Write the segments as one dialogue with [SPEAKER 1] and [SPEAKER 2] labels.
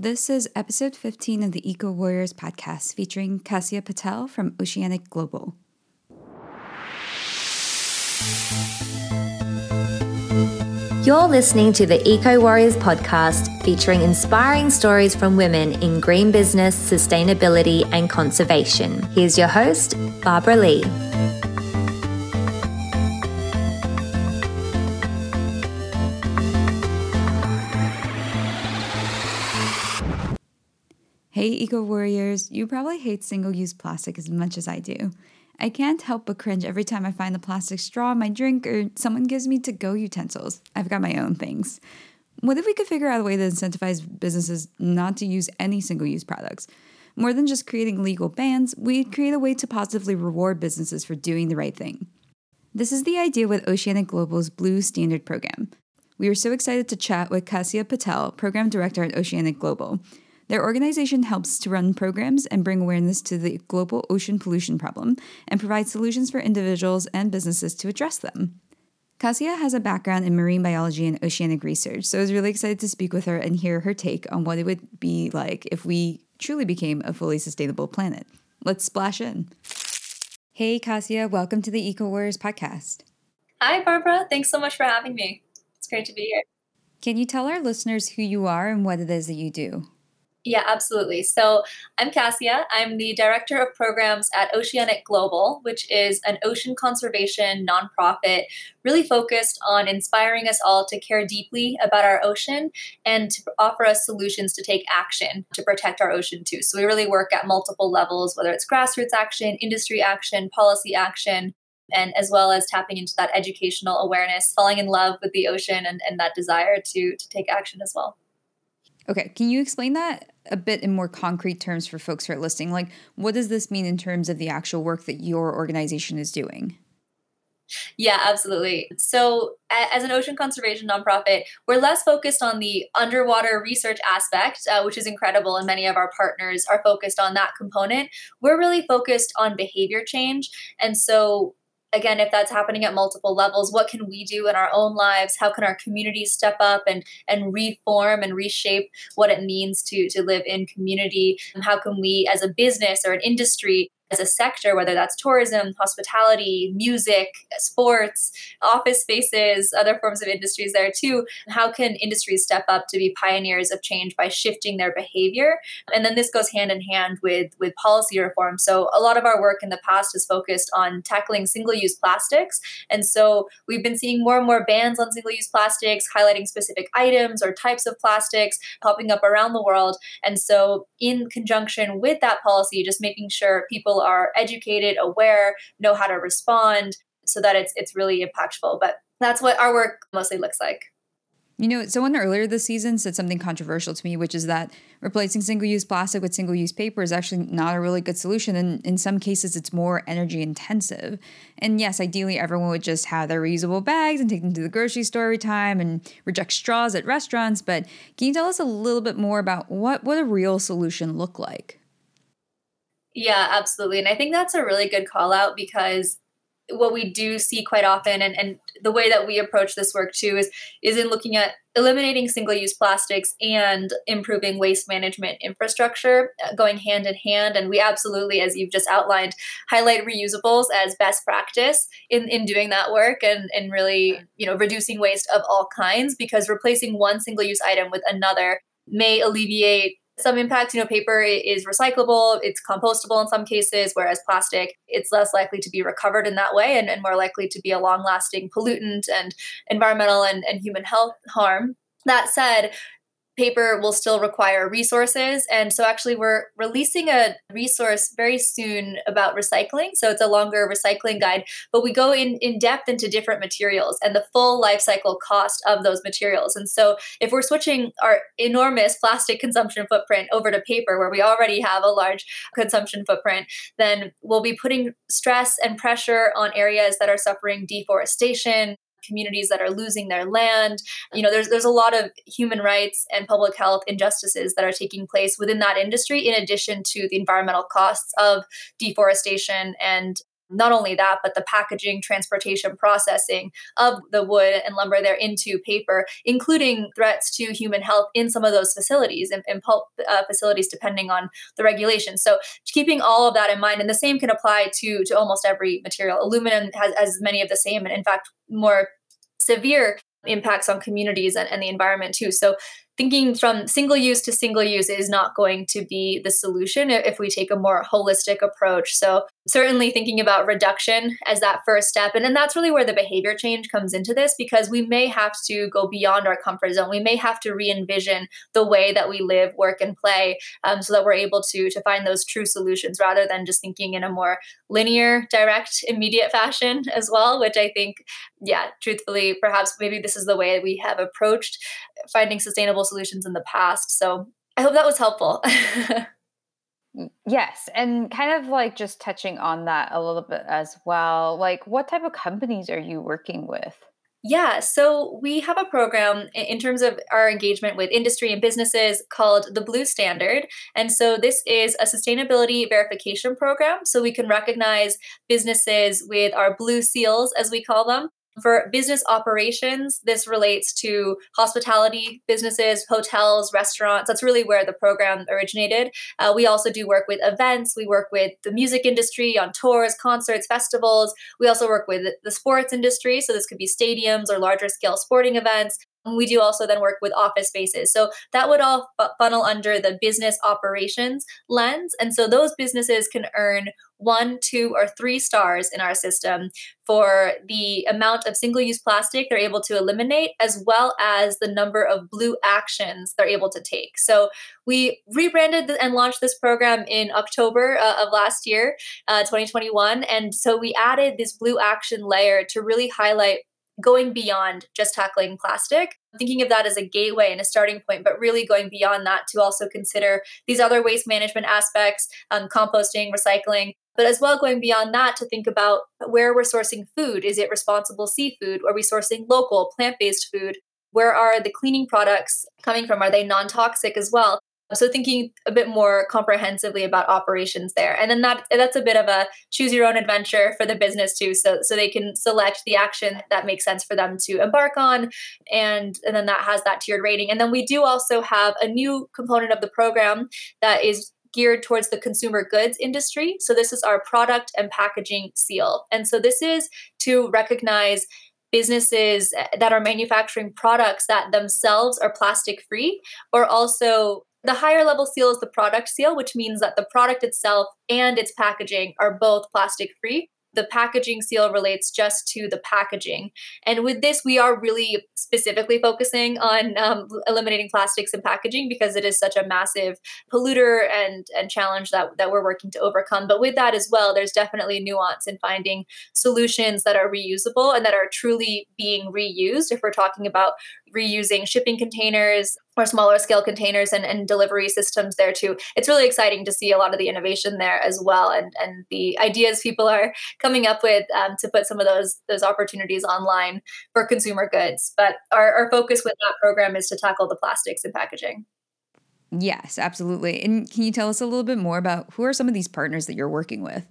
[SPEAKER 1] This is episode 15 of the Eco Warriors podcast featuring Cassia Patel from Oceanic Global.
[SPEAKER 2] You're listening to the Eco Warriors podcast featuring inspiring stories from women in green business, sustainability, and conservation. Here's your host, Barbara Lee.
[SPEAKER 1] Eco Warriors, you probably hate single use plastic as much as I do. I can't help but cringe every time I find a plastic straw in my drink or someone gives me to go utensils. I've got my own things. What if we could figure out a way to incentivize businesses not to use any single use products? More than just creating legal bans, we'd create a way to positively reward businesses for doing the right thing. This is the idea with Oceanic Global's Blue Standard program. We are so excited to chat with Cassia Patel, Program Director at Oceanic Global. Their organization helps to run programs and bring awareness to the global ocean pollution problem and provide solutions for individuals and businesses to address them. Cassia has a background in marine biology and oceanic research, so I was really excited to speak with her and hear her take on what it would be like if we truly became a fully sustainable planet. Let's splash in. Hey, Cassia, welcome to the Eco Warriors podcast.
[SPEAKER 3] Hi, Barbara. Thanks so much for having me. It's great to be here.
[SPEAKER 1] Can you tell our listeners who you are and what it is that you do?
[SPEAKER 3] Yeah, absolutely. So I'm Cassia. I'm the director of programs at Oceanic Global, which is an ocean conservation nonprofit really focused on inspiring us all to care deeply about our ocean and to offer us solutions to take action to protect our ocean too. So we really work at multiple levels, whether it's grassroots action, industry action, policy action, and as well as tapping into that educational awareness, falling in love with the ocean and, and that desire to, to take action as well.
[SPEAKER 1] Okay, can you explain that a bit in more concrete terms for folks who are listening? Like, what does this mean in terms of the actual work that your organization is doing?
[SPEAKER 3] Yeah, absolutely. So, as an ocean conservation nonprofit, we're less focused on the underwater research aspect, uh, which is incredible, and many of our partners are focused on that component. We're really focused on behavior change. And so, again if that's happening at multiple levels what can we do in our own lives? How can our communities step up and and reform and reshape what it means to to live in community? And how can we as a business or an industry as a sector, whether that's tourism, hospitality, music, sports, office spaces, other forms of industries there too. How can industries step up to be pioneers of change by shifting their behavior? And then this goes hand in hand with, with policy reform. So a lot of our work in the past is focused on tackling single-use plastics. And so we've been seeing more and more bans on single-use plastics, highlighting specific items or types of plastics popping up around the world. And so in conjunction with that policy, just making sure people are educated, aware, know how to respond so that it's it's really impactful. But that's what our work mostly looks like.
[SPEAKER 1] You know, someone earlier this season said something controversial to me, which is that replacing single use plastic with single use paper is actually not a really good solution. And in some cases, it's more energy intensive. And yes, ideally, everyone would just have their reusable bags and take them to the grocery store every time and reject straws at restaurants. But can you tell us a little bit more about what, what a real solution look like?
[SPEAKER 3] Yeah, absolutely. And I think that's a really good call out because what we do see quite often and, and the way that we approach this work too is is in looking at eliminating single-use plastics and improving waste management infrastructure uh, going hand in hand and we absolutely as you've just outlined highlight reusables as best practice in, in doing that work and, and really you know reducing waste of all kinds because replacing one single-use item with another may alleviate some impacts, you know, paper is recyclable, it's compostable in some cases, whereas plastic, it's less likely to be recovered in that way and, and more likely to be a long lasting pollutant and environmental and, and human health harm. That said, paper will still require resources. And so, actually, we're releasing a resource very soon about recycling. So, it's a longer recycling guide, but we go in, in depth into different materials and the full life cycle cost of those materials. And so, if we're switching our enormous plastic consumption footprint over to paper, where we already have a large consumption footprint, then we'll be putting stress and pressure on areas that are suffering deforestation, communities that are losing their land. You know, there's there's a lot of human rights and public health injustices that are taking place within that industry, in addition to the environmental costs of deforestation and not only that, but the packaging, transportation, processing of the wood and lumber there into paper, including threats to human health in some of those facilities and, pulp uh, facilities, depending on the regulations. So, keeping all of that in mind, and the same can apply to to almost every material. Aluminum has, has many of the same, and in fact, more severe impacts on communities and, and the environment too. So thinking from single use to single use is not going to be the solution if we take a more holistic approach. So certainly thinking about reduction as that first step. And, and that's really where the behavior change comes into this because we may have to go beyond our comfort zone. We may have to re envision the way that we live, work, and play um, so that we're able to, to find those true solutions rather than just thinking in a more linear, direct, immediate fashion as well, which I think, yeah, truthfully, perhaps maybe this is the way we have approached finding sustainable solutions in the past. So I hope that was helpful.
[SPEAKER 4] Yes, and kind of like just touching on that a little bit as well. Like, what type of companies are you working with?
[SPEAKER 3] Yeah, so we have a program in terms of our engagement with industry and businesses called the Blue Standard. And so this is a sustainability verification program. So we can recognize businesses with our blue seals, as we call them. For business operations, this relates to hospitality businesses, hotels, restaurants. That's really where the program originated. Uh, we also do work with events. We work with the music industry on tours, concerts, festivals. We also work with the sports industry. So this could be stadiums or larger scale sporting events. We do also then work with office spaces. So that would all funnel under the business operations lens. And so those businesses can earn one, two, or three stars in our system for the amount of single use plastic they're able to eliminate, as well as the number of blue actions they're able to take. So we rebranded and launched this program in October uh, of last year, uh, 2021. And so we added this blue action layer to really highlight going beyond just tackling plastic, thinking of that as a gateway and a starting point, but really going beyond that to also consider these other waste management aspects, um, composting, recycling, but as well going beyond that to think about where we're sourcing food. Is it responsible seafood? Are we sourcing local plant based food? Where are the cleaning products coming from? Are they non toxic as well? So thinking a bit more comprehensively about operations there. And then that that's a bit of a choose your own adventure for the business too. So so they can select the action that makes sense for them to embark on and and then that has that tiered rating. And then we do also have a new component of the program that is geared towards the consumer goods industry. So this is our product and packaging seal. And so this is to recognize businesses that are manufacturing products that themselves are plastic free or also the higher level seal is the product seal, which means that the product itself and its packaging are both plastic free the packaging seal relates just to the packaging. And with this, we are really specifically focusing on um, eliminating plastics and packaging because it is such a massive polluter and, and challenge that, that we're working to overcome. But with that as well, there's definitely nuance in finding solutions that are reusable and that are truly being reused. If we're talking about reusing shipping containers or smaller scale containers and, and delivery systems there too. It's really exciting to see a lot of the innovation there as well and, and the ideas people are coming up with um, to put some of those those opportunities online for consumer goods. But our, our focus with that program is to tackle the plastics and packaging.
[SPEAKER 1] Yes, absolutely. And can you tell us a little bit more about who are some of these partners that you're working with?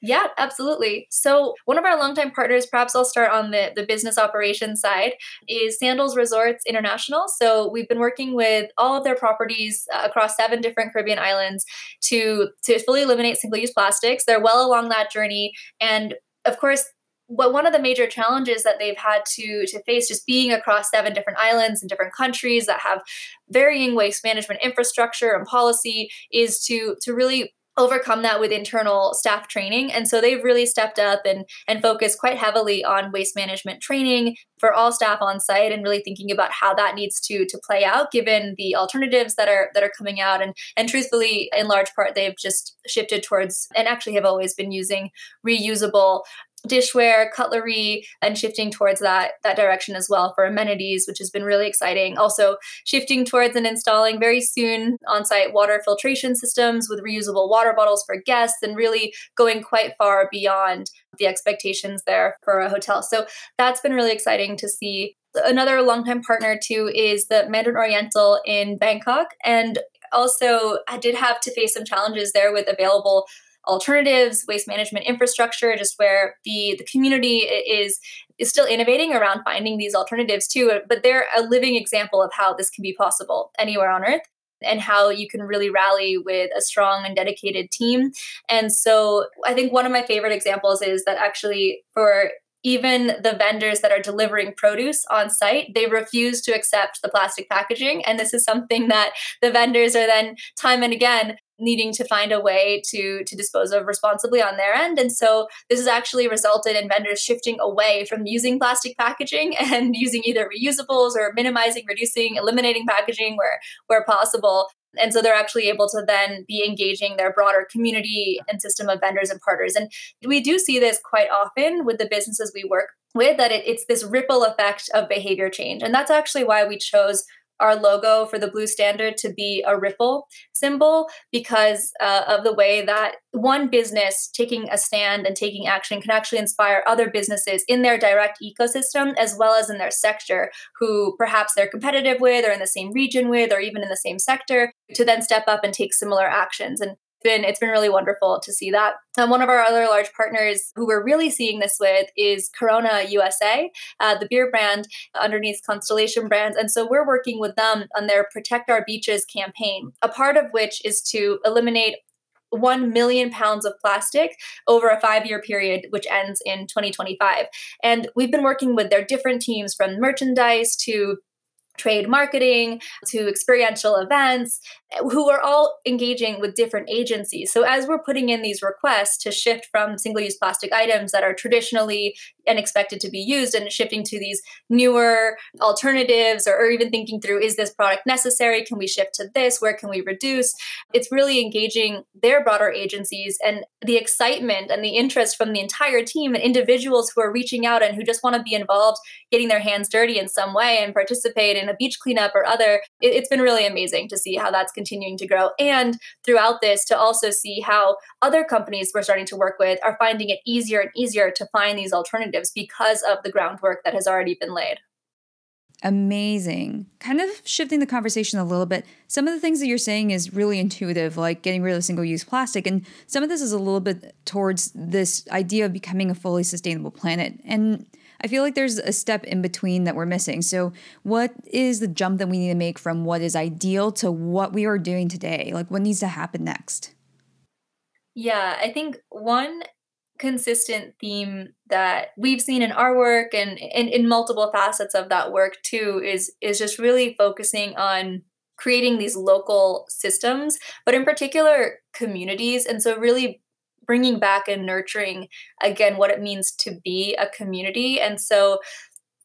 [SPEAKER 3] Yeah, absolutely. So, one of our longtime partners, perhaps I'll start on the, the business operations side, is Sandals Resorts International. So, we've been working with all of their properties uh, across seven different Caribbean islands to, to fully eliminate single use plastics. They're well along that journey. And of course, what one of the major challenges that they've had to to face just being across seven different islands and different countries that have varying waste management infrastructure and policy is to to really overcome that with internal staff training. And so they've really stepped up and and focused quite heavily on waste management training for all staff on site and really thinking about how that needs to to play out given the alternatives that are that are coming out. And and truthfully in large part they've just shifted towards and actually have always been using reusable dishware, cutlery, and shifting towards that that direction as well for amenities, which has been really exciting. Also shifting towards and installing very soon on-site water filtration systems with reusable water bottles for guests, and really going quite far beyond the expectations there for a hotel. So that's been really exciting to see. Another longtime partner too is the Mandarin Oriental in Bangkok, and also I did have to face some challenges there with available alternatives, waste management infrastructure, just where the the community is is still innovating around finding these alternatives too. Uh, but they're a living example of how this can be possible anywhere on Earth and how you can really rally with a strong and dedicated team. And so I think one of my favorite examples is that actually for even the vendors that are delivering produce on site they refuse to accept the plastic packaging and this is something that the vendors are then time and again needing to find a way to to dispose of responsibly on their end and so this has actually resulted in vendors shifting away from using plastic packaging and using either reusables or minimizing reducing eliminating packaging where where possible and so they're actually able to then be engaging their broader community and system of vendors and partners. And we do see this quite often with the businesses we work with that it, it's this ripple effect of behavior change. And that's actually why we chose our logo for the blue standard to be a ripple symbol because uh, of the way that one business taking a stand and taking action can actually inspire other businesses in their direct ecosystem as well as in their sector who perhaps they're competitive with or in the same region with or even in the same sector to then step up and take similar actions. And been it's been really wonderful to see that. And one of our other large partners who we're really seeing this with is Corona USA, uh, the beer brand underneath Constellation Brands, and so we're working with them on their Protect Our Beaches campaign. A part of which is to eliminate 1 million pounds of plastic over a five year period, which ends in 2025. And we've been working with their different teams from merchandise to trade marketing to experiential events eh, who are all engaging with different agencies. So, as we're putting in these requests to shift from single use plastic items that are traditionally and expected to be used and shifting to these newer alternatives, or, or, even thinking through is this product necessary? Can we shift to this? Where can we reduce? It's really engaging their broader agencies and the excitement and the interest from the entire team and individuals who are reaching out and who just want to be involved, getting their hands dirty in some way and participate in a beach cleanup or other. It, it's been really amazing to see how that's continuing to grow. And throughout this, to also see how other companies we're starting to work with are finding it easier and easier to find these alternatives because of the groundwork that has already been laid.
[SPEAKER 1] Amazing. Kind of shifting the conversation a little bit, some of the things that you're saying is really intuitive, like getting rid of single use plastic. And some of this is a little bit towards this idea of becoming a fully sustainable planet. And I feel like there's a step in between that we're missing. So, what is the jump that we need to make from what is ideal to what we are doing today? Like, what needs to happen next?
[SPEAKER 3] Yeah, I think one consistent theme that we've seen in our work and in, multiple facets of that work too is is just really focusing on creating these local systems but in particular communities and so really bringing back and nurturing again what it means to be a community and so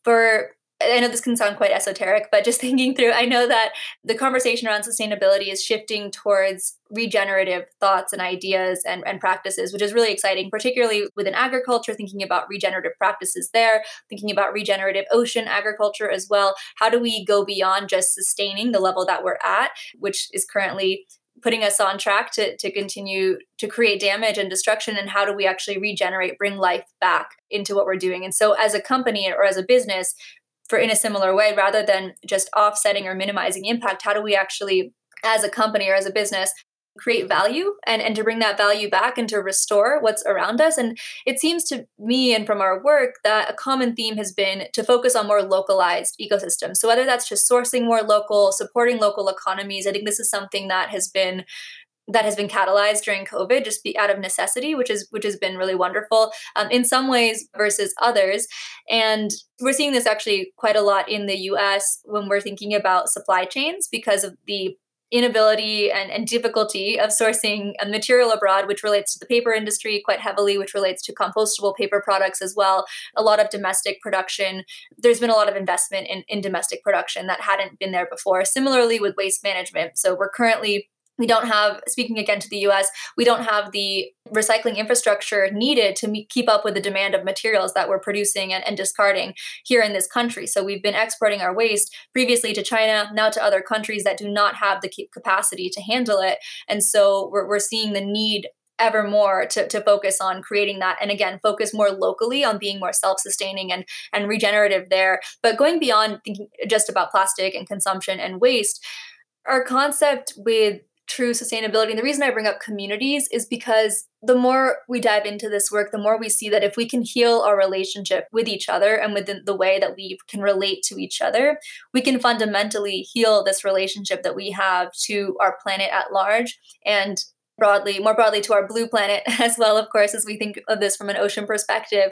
[SPEAKER 3] for I know this can sound quite esoteric, but just thinking through, I know that the conversation around sustainability is shifting towards regenerative thoughts and ideas and, and practices, which is really exciting, particularly within agriculture, thinking about regenerative practices there, thinking about regenerative ocean agriculture as well. How do we go beyond just sustaining the level that we're at, which is currently putting us on track to, to continue to create damage and destruction and how do we actually regenerate bring life back into what we're doing? And so as a company or as a business for in a similar way rather than just offsetting or minimizing impact how do we actually as a company or as a business create value and, and to bring that value back and to restore what's around us. And it seems to me and from our work that a common theme has been to focus on more localized ecosystems. So whether that's just sourcing more local, supporting local economies, I think this is something that has been that has been catalyzed during COVID, just be out of necessity, which is which has been really wonderful um, in some ways versus others. And we're seeing this actually quite a lot in the U.S. when we're thinking about supply chains because of the inability and, and difficulty of sourcing a material abroad, which relates to the paper industry quite heavily, which relates to compostable paper products as well. A lot of domestic production. There's been a lot of investment in, in domestic production that hadn't been there before. Similarly with waste management. So we're currently we don't have speaking again to the us we don't have the recycling infrastructure needed to meet, keep up with the demand of materials that we're producing and, and, discarding here in this country. So we've been exporting our waste previously to china now to other countries that do not have the capacity to handle it. And so we're, we're seeing the need ever more to, to focus on creating that and again focus more locally on being more self-sustaining and and regenerative there. But going beyond thinking just about plastic and consumption and waste our concept with true sustainability. And the reason I bring up communities is because the more we dive into this work, the more we see that if we can heal our relationship with each other and within the way that we can relate to each other, we can fundamentally heal this relationship that we have to our planet at large and broadly more broadly to our blue planet as well of course as we think of this from an ocean perspective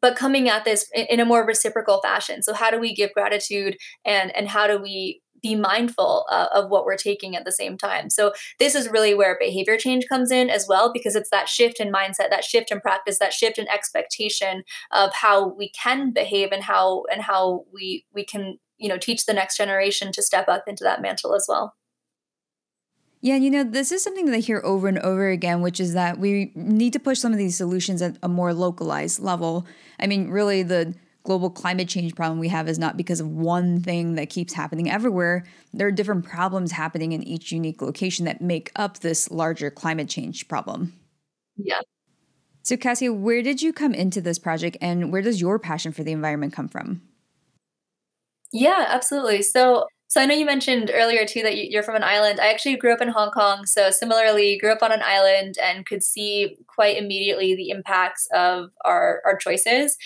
[SPEAKER 3] but coming at this in a more reciprocal fashion so how do we give gratitude and and how do we be mindful uh, of what we're taking at the same time. So this is really where behavior change comes in as well because it's that shift in mindset, that shift in practice, that shift in expectation of how we can behave and how and how we we can, you know, teach the next generation to step up into that mantle as well.
[SPEAKER 1] Yeah, you know, this is something that I hear over and over again, which is that we need to push some of these solutions at a more localized level. I mean, really the global climate change problem we have is not because of one thing that keeps happening everywhere. There are different problems happening in each unique location that make up this larger climate change problem.
[SPEAKER 3] Yeah.
[SPEAKER 1] So, Cassia, where did you come into this project and where does your passion for the environment come from?
[SPEAKER 3] Yeah, absolutely. So, so I know you mentioned earlier too that you're from an island. I actually grew up in Hong Kong, so similarly grew up on an island and could see quite immediately the impacts of our our choices.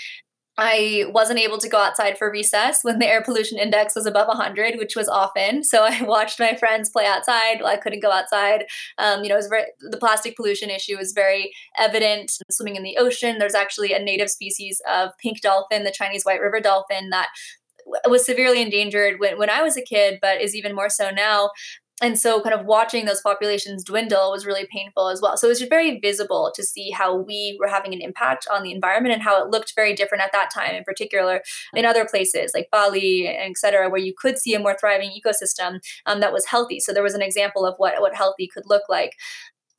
[SPEAKER 3] I wasn't able to go outside for recess when the air pollution index was above 100, which was often. So I watched my friends play outside. I couldn't go outside. Um, you know, very, the plastic pollution issue was very evident. Swimming in the ocean, there's actually a native species of pink dolphin, the Chinese white river dolphin, that was severely endangered when, when I was a kid, but is even more so now and so kind of watching those populations dwindle was really painful as well. So it was very visible to see how we were having an impact on the environment and how it looked very different at that time in particular in other places like bali and et cetera where you could see a more thriving ecosystem um, that was healthy. So there was an example of what, what healthy could look like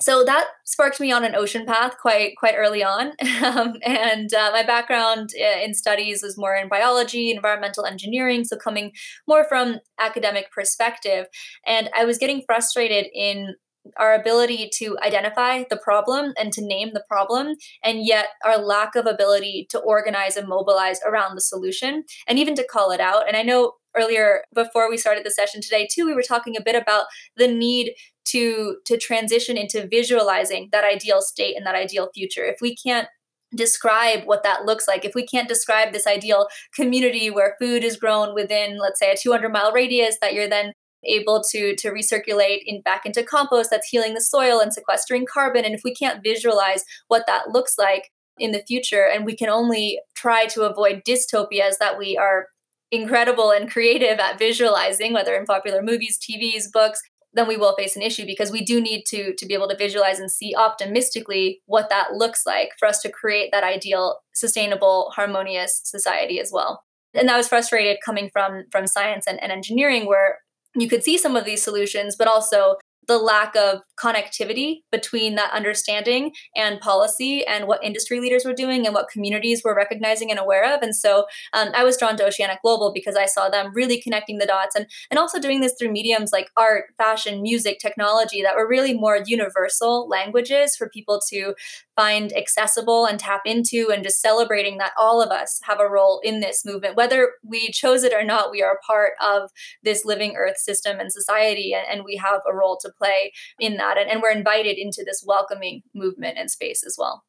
[SPEAKER 3] so that sparked me on an ocean path quite quite early on um, and uh, my background uh, in studies was more in biology environmental engineering so coming more from academic perspective and i was getting frustrated in our ability to identify the problem and to name the problem, and yet our lack of ability to organize and mobilize around the solution and even to call it out. And I know earlier before we started the session today too we were talking a bit about the need to to transition into visualizing that ideal state and that ideal future. If we can't describe what that looks like if we can't describe this ideal community where food is grown within let's say a 200 mile radius that you're then able to to recirculate in back into compost that's healing the soil and sequestering carbon and if we can't visualize what that looks like in the future and we can only try to avoid dystopias that we are incredible and creative at visualizing whether in popular movies tvs books then we will face an issue because we do need to to be able to visualize and see optimistically what that looks like for us to create that ideal sustainable harmonious society as well. And that was frustrated coming from from science and, and engineering where you could see some of these solutions but also the lack of connectivity between that understanding and policy and what industry leaders were doing and what communities were recognizing and aware of. And so um, I was drawn to Oceanic Global because I saw them really connecting the dots and, and also doing this through mediums like art, fashion, music, technology that were really more universal languages for people to find accessible and tap into and just celebrating that all of us have a role in this movement whether we chose it or not we are part of this living earth system and society and, and we have a role to play in that and, and we're invited into this welcoming movement and space as well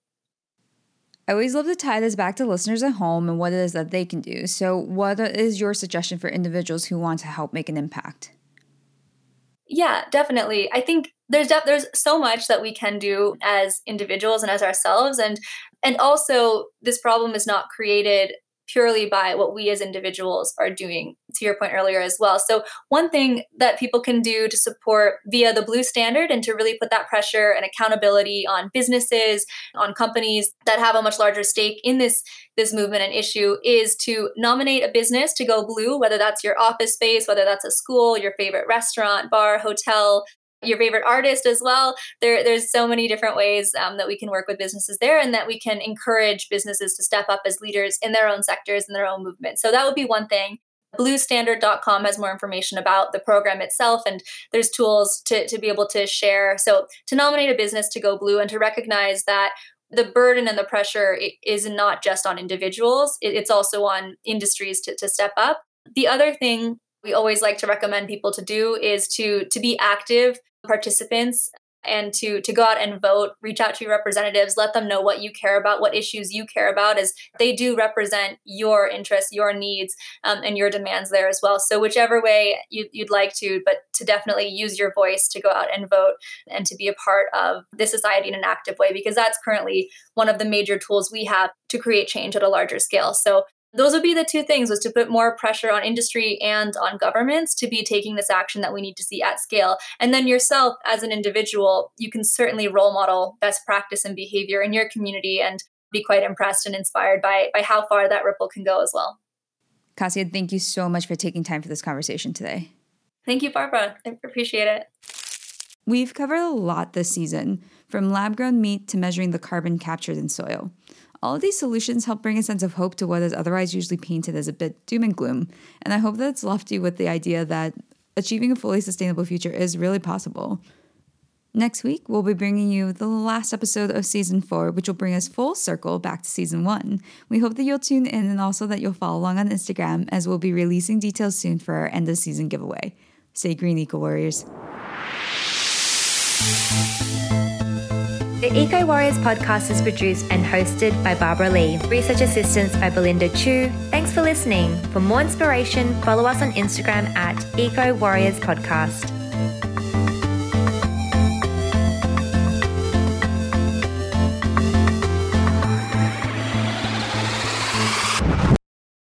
[SPEAKER 1] I always love to tie this back to listeners at home and what it is that they can do. So, what is your suggestion for individuals who want to help make an impact?
[SPEAKER 3] Yeah, definitely. I think there's de- there's so much that we can do as individuals and as ourselves and and also this problem is not created purely by what we as individuals are doing to your point earlier as well. So one thing that people can do to support via the blue standard and to really put that pressure and accountability on businesses on companies that have a much larger stake in this this movement and issue is to nominate a business to go blue whether that's your office space whether that's a school your favorite restaurant bar hotel your favorite artist as well. There, there's so many different ways um, that we can work with businesses there and that we can encourage businesses to step up as leaders in their own sectors and their own movement. So that would be one thing. Bluestandard.com has more information about the program itself, and there's tools to, to be able to share. So, to nominate a business to go blue and to recognize that the burden and the pressure is not just on individuals, it's also on industries to, to step up. The other thing we always like to recommend people to do is to to be active participants and to to go out and vote reach out to your representatives let them know what you care about what issues you care about as they do represent your interests your needs um, and your demands there as well. So whichever way you, you'd like to but to definitely use your voice to go out and vote and to be a part of this society in an active way because that's currently one of the major tools we have to create change at a larger scale. So those would be the two things was to put more pressure on industry and on governments to be taking this action that we need to see at scale and then yourself as an individual you can certainly role model best practice and behavior in your community and be quite impressed and inspired by by how far that ripple can go as well
[SPEAKER 1] Cassia, thank you so much for taking time for this conversation today.
[SPEAKER 3] Thank you, Barbara. I appreciate it.
[SPEAKER 1] We've covered a lot this season, from lab grown meat to measuring the carbon captured in soil. All of these solutions help bring a sense of hope to what is otherwise usually painted as a bit doom and gloom, and I hope that it's left you with the idea that achieving a fully sustainable future is really possible. Next week, we'll be bringing you the last episode of season four, which will bring us full circle back to season one. We hope that you'll tune in and also that you'll follow along on Instagram as we'll be releasing details soon for our end of season giveaway. Stay green, Eco Warriors.
[SPEAKER 2] The Eco Warriors podcast is produced and hosted by Barbara Lee. Research assistance by Belinda Chu. Thanks for listening. For more inspiration, follow us on Instagram at Eco Warriors Podcast.